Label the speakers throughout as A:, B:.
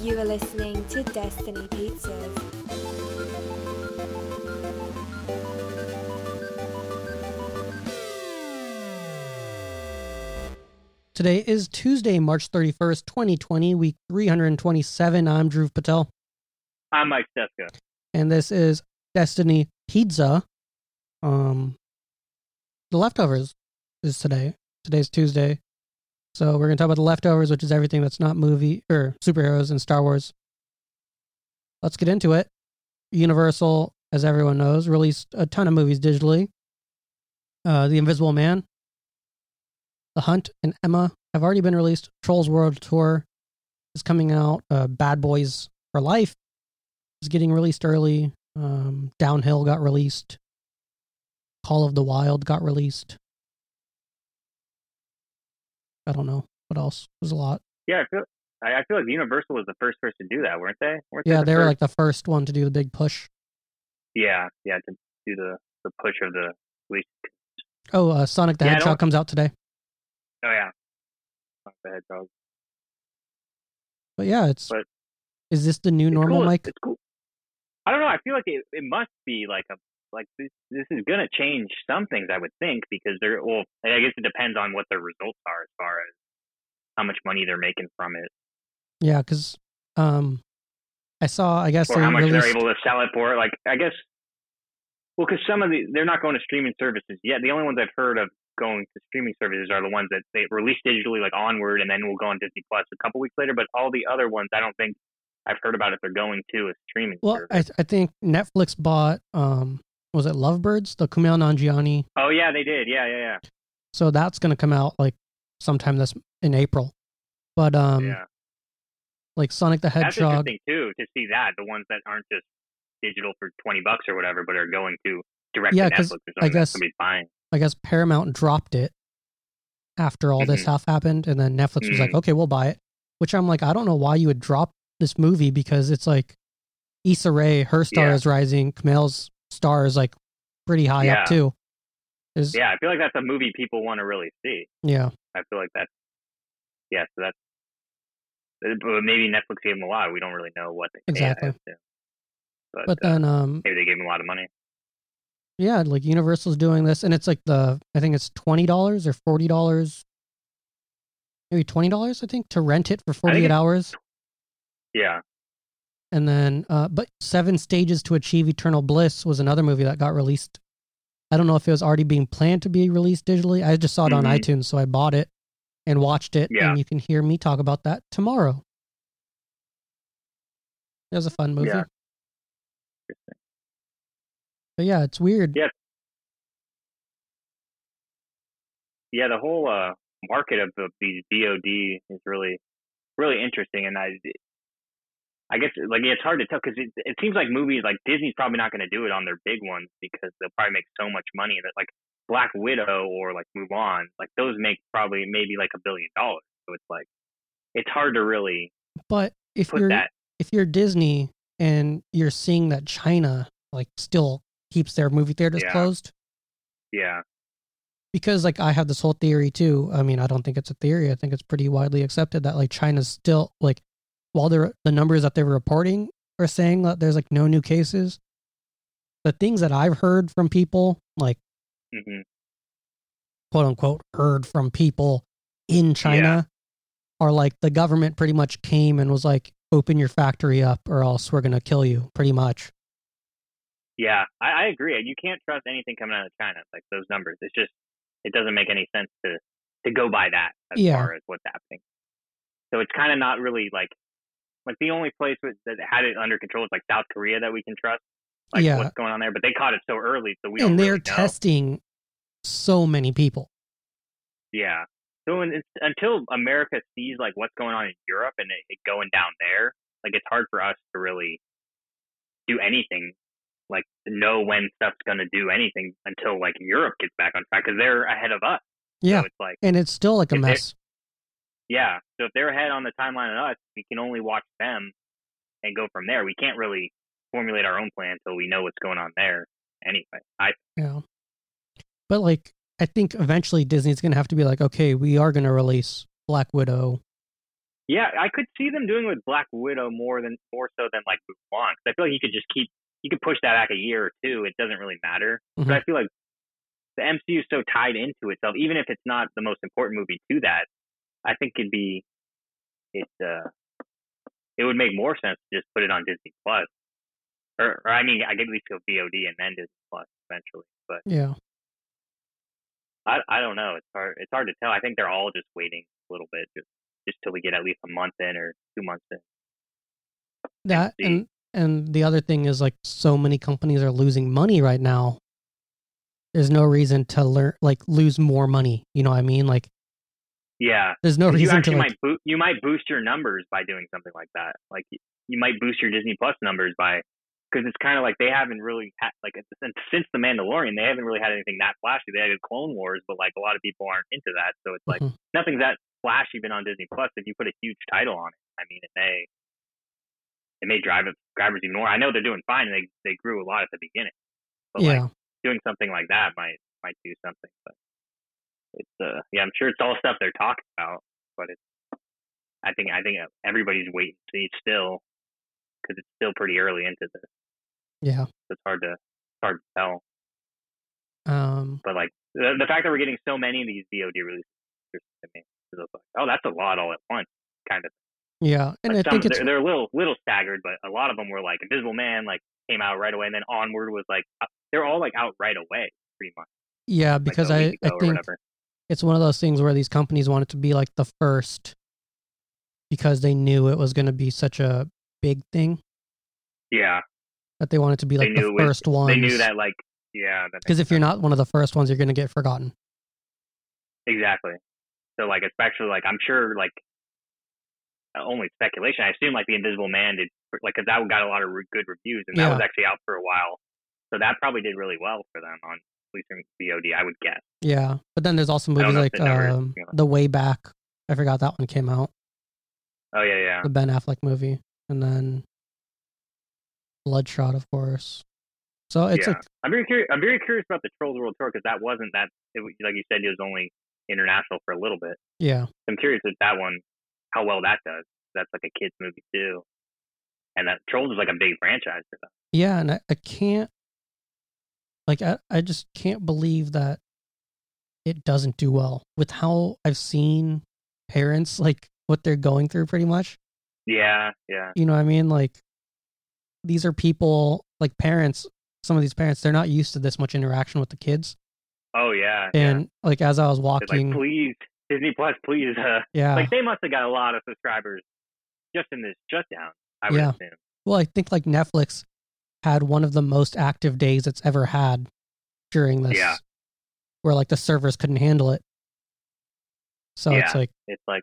A: You are listening to Destiny Pizzas.
B: Today is Tuesday, March 31st, 2020, week 327. I'm Drew Patel,
C: I'm Mike Steska.
B: and this is Destiny Pizza. Um, the leftovers is today. Today's Tuesday. So we're going to talk about the leftovers, which is everything that's not movie or superheroes and Star Wars. Let's get into it. Universal, as everyone knows, released a ton of movies digitally. Uh, the Invisible Man, The Hunt, and Emma have already been released. Trolls World Tour is coming out. Uh, Bad Boys for Life is getting released early. Um, Downhill got released. Call of the Wild got released. I don't know what else. It was a lot.
C: Yeah, I feel I, feel like Universal was the first person to do that, weren't they? Weren't
B: Yeah,
C: the
B: they were
C: first?
B: like the first one to do the big push.
C: yeah, yeah, to do the the push of the release.
B: Oh, uh, Sonic the
C: Yeah,
B: Hedgehog comes out today.
C: Oh yeah, Sonic the Hedgehog.
B: But yeah, it's.
C: But-
B: is this the new normal,
C: cool.
B: Mike?
C: It's cool. I don't know. I feel like it, it must be like a like this. This is gonna change some things, I would think, because they're well. I guess it depends on what their results are as far as how much money they're making from it,
B: Yeah, because um, I saw. I guess
C: or how much
B: released.
C: they're able to sell it for. Like I guess, well, because some of the they're not going to streaming services yet. The only ones I've heard of going to streaming services are the ones that they release digitally, like Onward, and then will go on Disney Plus a couple weeks later. But all the other ones, I don't think I've heard about if they're going to a streaming
B: well,
C: service.
B: I I think Netflix bought um, was it Lovebirds, the Kumail Nanjiani.
C: oh yeah, they did. Yeah, yeah, yeah.
B: So that's gonna come out like sometime this in April. But um,
C: yeah.
B: like Sonic the Hedgehog.
C: That's interesting too to see that the ones that aren't just digital for twenty bucks or whatever, but are going to direct
B: Yeah,
C: to Netflix
B: I guess-
C: somebody's buying.
B: I guess Paramount dropped it after all this
C: Mhm.
B: stuff happened, and then Netflix was like,
C: Mhm.
B: "Okay, we'll buy it." Which I'm like, I don't know why you would drop this movie because it's like Issa Rae, her star
C: Yeah.
B: is rising, Kumail's star is like pretty high
C: Yeah.
B: up too.
C: Yeah, I feel like that's a movie people want to really see.
B: yeah,
C: I feel like that's yeah. So that's uh, but maybe Netflix gave him a lot. We don't really know what they
B: Exactly.
C: But,
B: but
C: uh,
B: then um,
C: maybe they gave him a lot of money.
B: yeah, like Universal's doing this, and it's like the I think it's twenty dollars or forty dollars, maybe twenty dollars I think to rent it for forty eight hours.
C: Yeah,
B: And then, uh, but Seven Stages to Achieve Eternal Bliss was another movie that got released. I don't know if it was already being planned to be released digitally. I just saw it on
C: Mhm.
B: iTunes, so I bought it and watched it.
C: Yeah.
B: And you can hear me talk about that tomorrow. It was a fun movie.
C: Yeah.
B: But yeah, it's weird.
C: Yeah. yeah. The whole uh, market of, of these VOD is really really interesting, and I I guess like it's hard to tell because it, it seems like movies like Disney's probably not going to do it on their big ones because they'll probably make so much money that like Black Widow or like Mulan, like those make probably maybe like a billion dollars. So it's like it's hard to really
B: But if
C: put
B: you're
C: that.
B: if you're Disney and you're seeing that China like still keeps their movie theaters
C: Yeah.
B: closed,
C: Yeah,
B: because like I have this whole theory too. I mean, I don't think it's a theory. I think it's pretty widely accepted that like China's still like while they're the numbers that they're reporting are saying that there's like no new cases. The things that I've heard from people, like
C: hmm
B: quote unquote, heard from people in China, are like the government pretty much came and was like, "Open your factory up, or else we're gonna kill you." Pretty much.
C: yeah. I, I agree. You can't trust anything coming out of China, like those numbers. It's just it doesn't make any sense to to go by that as
B: Yeah.
C: far as what's happening. So it's kind of not really like like the only place that had it under control is like South Korea that we can trust. Like
B: Yeah.
C: what's going on there, but they caught it so early, so we don't
B: and they're
C: really
B: testing so many people.
C: Yeah. So when until America sees like what's going on in Europe and it, it going down there, like it's hard for us to really do anything, like know when stuff's gonna do anything until like Europe gets back on track because they're ahead of us.
B: Yeah,
C: So it's like
B: and it's still like a mess.
C: Yeah. So if they're ahead on the timeline of us, we can only watch them and go from there. We can't really formulate our own plan until we know what's going on there. Anyway, I
B: Yeah. But like I think eventually Disney's gonna have to be like, okay, we are gonna release Black Widow
C: Yeah, I could see them doing with Black Widow more than more so than like Mulan. 'cause I feel like you could just keep you could push that back a year or two. It doesn't really matter. But
B: Mhm.
C: I feel like the MCU is so tied into itself, even if it's not the most important movie to that. I think it'd be it uh it would make more sense to just put it on Disney Plus. Or, or I mean, I could at least go VOD and then Disney Plus eventually. But
B: Yeah.
C: I I don't know. It's hard it's hard to tell. I think they're all just waiting a little bit just just till we get at least a month in or two months in.
B: That and and the other thing is like so many companies are losing money right now. There's no reason to learn like lose more money. You know what I mean? Like
C: Yeah.
B: there's no
C: 'Cause you
B: reason to like
C: might boo- you might boost your numbers by doing something like that. Like you, might boost your Disney Plus numbers by because it's kind of like they haven't really had like since since the Mandalorian they haven't really had anything that flashy. They had Clone Wars, but like a lot of people aren't into that, so it's like
B: Mhm.
C: nothing's that flashy even on Disney Plus. If you put a huge title on it, I mean, it may it may drive it drivers even more. I know they're doing fine and they they grew a lot at the beginning, but
B: yeah.
C: like doing something like that might might do something. But it's uh yeah, I'm sure it's all stuff they're talking about, but it's I think I think everybody's waiting to see still because it's still pretty early into this.
B: Yeah.
C: It's hard to it's hard to tell.
B: Um
C: But like the, the fact that we're getting so many of these VOD releases to me. like, oh, that's a lot all at once, kind of.
B: yeah. And
C: Like
B: I
C: some,
B: think
C: they're, they're a little little staggered, but a lot of them were like Invisible Man, like came out right away, and then Onward was like uh, they're all like out right away, pretty much.
B: yeah, because
C: a
B: I, I think
C: whatever.
B: It's one of those things where these companies wanted to be like the first because they knew it was gonna be such a big thing
C: Yeah,
B: that they wanted to be like the
C: knew it was-
B: first one.
C: they knew that like yeah,
B: because if you're not one of the first ones, you're gonna get forgotten.
C: exactly. So like especially like I'm sure like only speculation. I assume like the Invisible Man did like because that got a lot of re- good reviews and that
B: Yeah.
C: was actually out for a while, so that probably did really well for them on in VOD. I would guess.
B: Yeah, but then there's also movies like
C: the numbers,
B: um. The Way Back. I forgot that one came out.
C: Oh yeah, yeah.
B: The Ben Affleck movie, and then Bloodshot, of course. So it's
C: yeah.
B: like
C: I'm very curious. I'm very curious about the Trolls World Tour because that wasn't that. It, like you said, it was only international for a little bit.
B: yeah,
C: I'm curious if that one, how well that does. That's like a kids movie too, and that Trolls is like a big franchise for them.
B: yeah, and I, I can't like I, I just can't believe that it doesn't do well with how I've seen parents like what they're going through pretty much.
C: Yeah, yeah,
B: You know what I mean? Like these are people like parents, some of these parents, they're not used to this much interaction with the kids.
C: oh yeah.
B: And like as I was walking,
C: like please Disney Plus, please. Uh,
B: yeah.
C: like they must have got a lot of subscribers just in this shutdown. I would
B: Yeah.
C: assume.
B: Well, I think like Netflix had one of the most active days it's ever had during this.
C: Yeah.
B: Where like the servers couldn't handle it. So it's like
C: It's like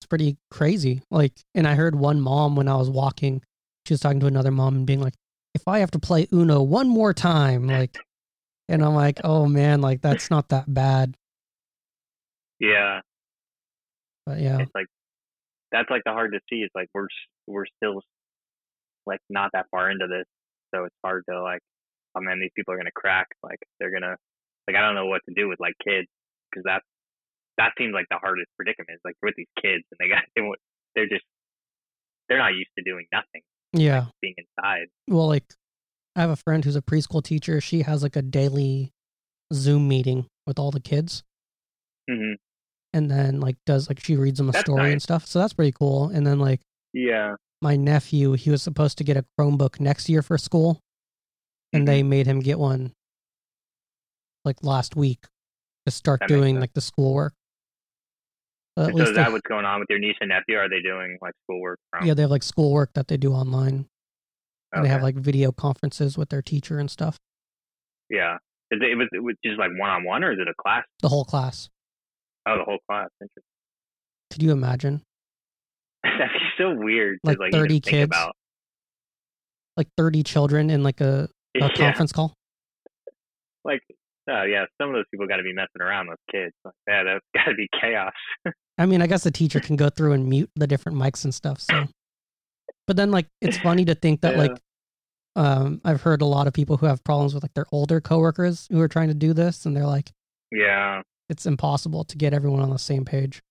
B: it's pretty crazy. Like and I heard one mom when I was walking, she was talking to another mom and being like, If I have to play Uno one more time, like and I'm like, Oh man, like that's not that bad.
C: yeah,
B: But yeah.
C: it's like that's like the hard to see. It's like we're we're still like not that far into this, so it's hard to like. Oh man, these people are gonna crack. Like they're gonna like I don't know what to do with like kids because that that seems like the hardest predicament. Is like with these kids and they got they, they're just they're not used to doing nothing,
B: Yeah.
C: being inside.
B: Well, like I have a friend who's a preschool teacher. She has like a daily Zoom meeting with all the kids.
C: hmm
B: and then like does like she reads them a
C: That's
B: story and stuff. So that's pretty cool. And then like
C: Yeah.
B: My nephew, he was supposed to get a Chromebook next year for school, and
C: Mhm.
B: they made him get one like last week to start
C: That
B: doing like the schoolwork. So at
C: so
B: least
C: is that
B: they,
C: what's going on with your niece and nephew? Are they doing like schoolwork from?
B: yeah, they have like schoolwork that they do online. And They have like video conferences with their teacher and stuff.
C: yeah. Is it, it was it was just like one on one, or is it a class?
B: The whole class.
C: Oh, the whole class. Interesting.
B: Could you imagine?
C: That'd be so weird to
B: Like
C: like,
B: 30
C: even think
B: kids?
C: about.
B: Like thirty children in like a, a
C: Yeah.
B: conference call.
C: Like, oh yeah, some of those people got to be messing around with kids. Like, yeah, that's got to be chaos.
B: I mean, I guess the teacher can go through and mute the different mics and stuff. So, but then like it's funny to think that
C: Yeah.
B: like um, I've heard a lot of people who have problems with like their older coworkers who are trying to do this, and they're like,
C: yeah,
B: it's impossible to get everyone on the same page.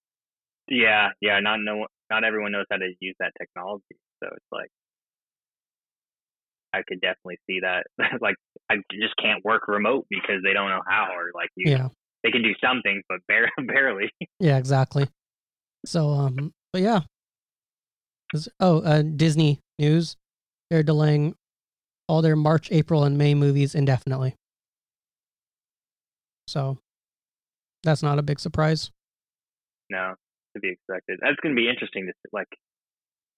C: Yeah, yeah. Not no, not everyone knows how to use that technology, so it's like I could definitely see that. like I just can't work remote because they don't know how, or like you,
B: Yeah.
C: they can do some things, but bare, barely.
B: Yeah, exactly. So, um, but yeah. Oh, uh, Disney news. They're delaying all their March, April, and May movies indefinitely. So, that's not a big surprise.
C: no, to be expected. That's going to be interesting to see, like,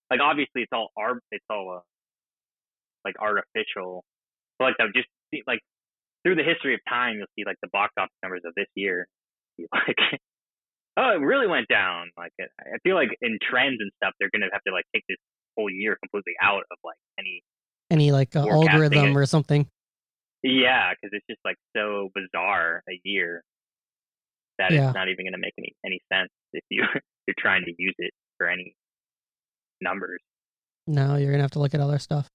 C: like obviously it's all art, it's all uh, like artificial, but like that just see, like through the history of time, you'll see like the box office numbers of this year, like, oh, it really went down. Like I feel like in trends and stuff, they're going to have to like take this whole year completely out of like any
B: Any like uh, algorithm or something.
C: yeah, because it's just like so bizarre a year that
B: Yeah.
C: it's not even going to make any any sense if you you're trying to use it for any numbers.
B: No, you're gonna have to look at other stuff.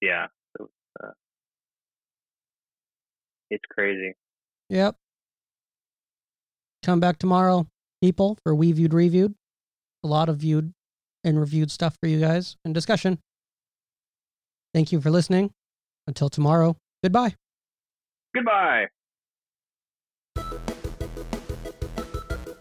C: Yeah. So uh, it's crazy.
B: Yep. Come back tomorrow, people, for We Viewed Reviewed. A lot of viewed and reviewed stuff for you guys and discussion. Thank you for listening. Until tomorrow, goodbye.
C: Goodbye.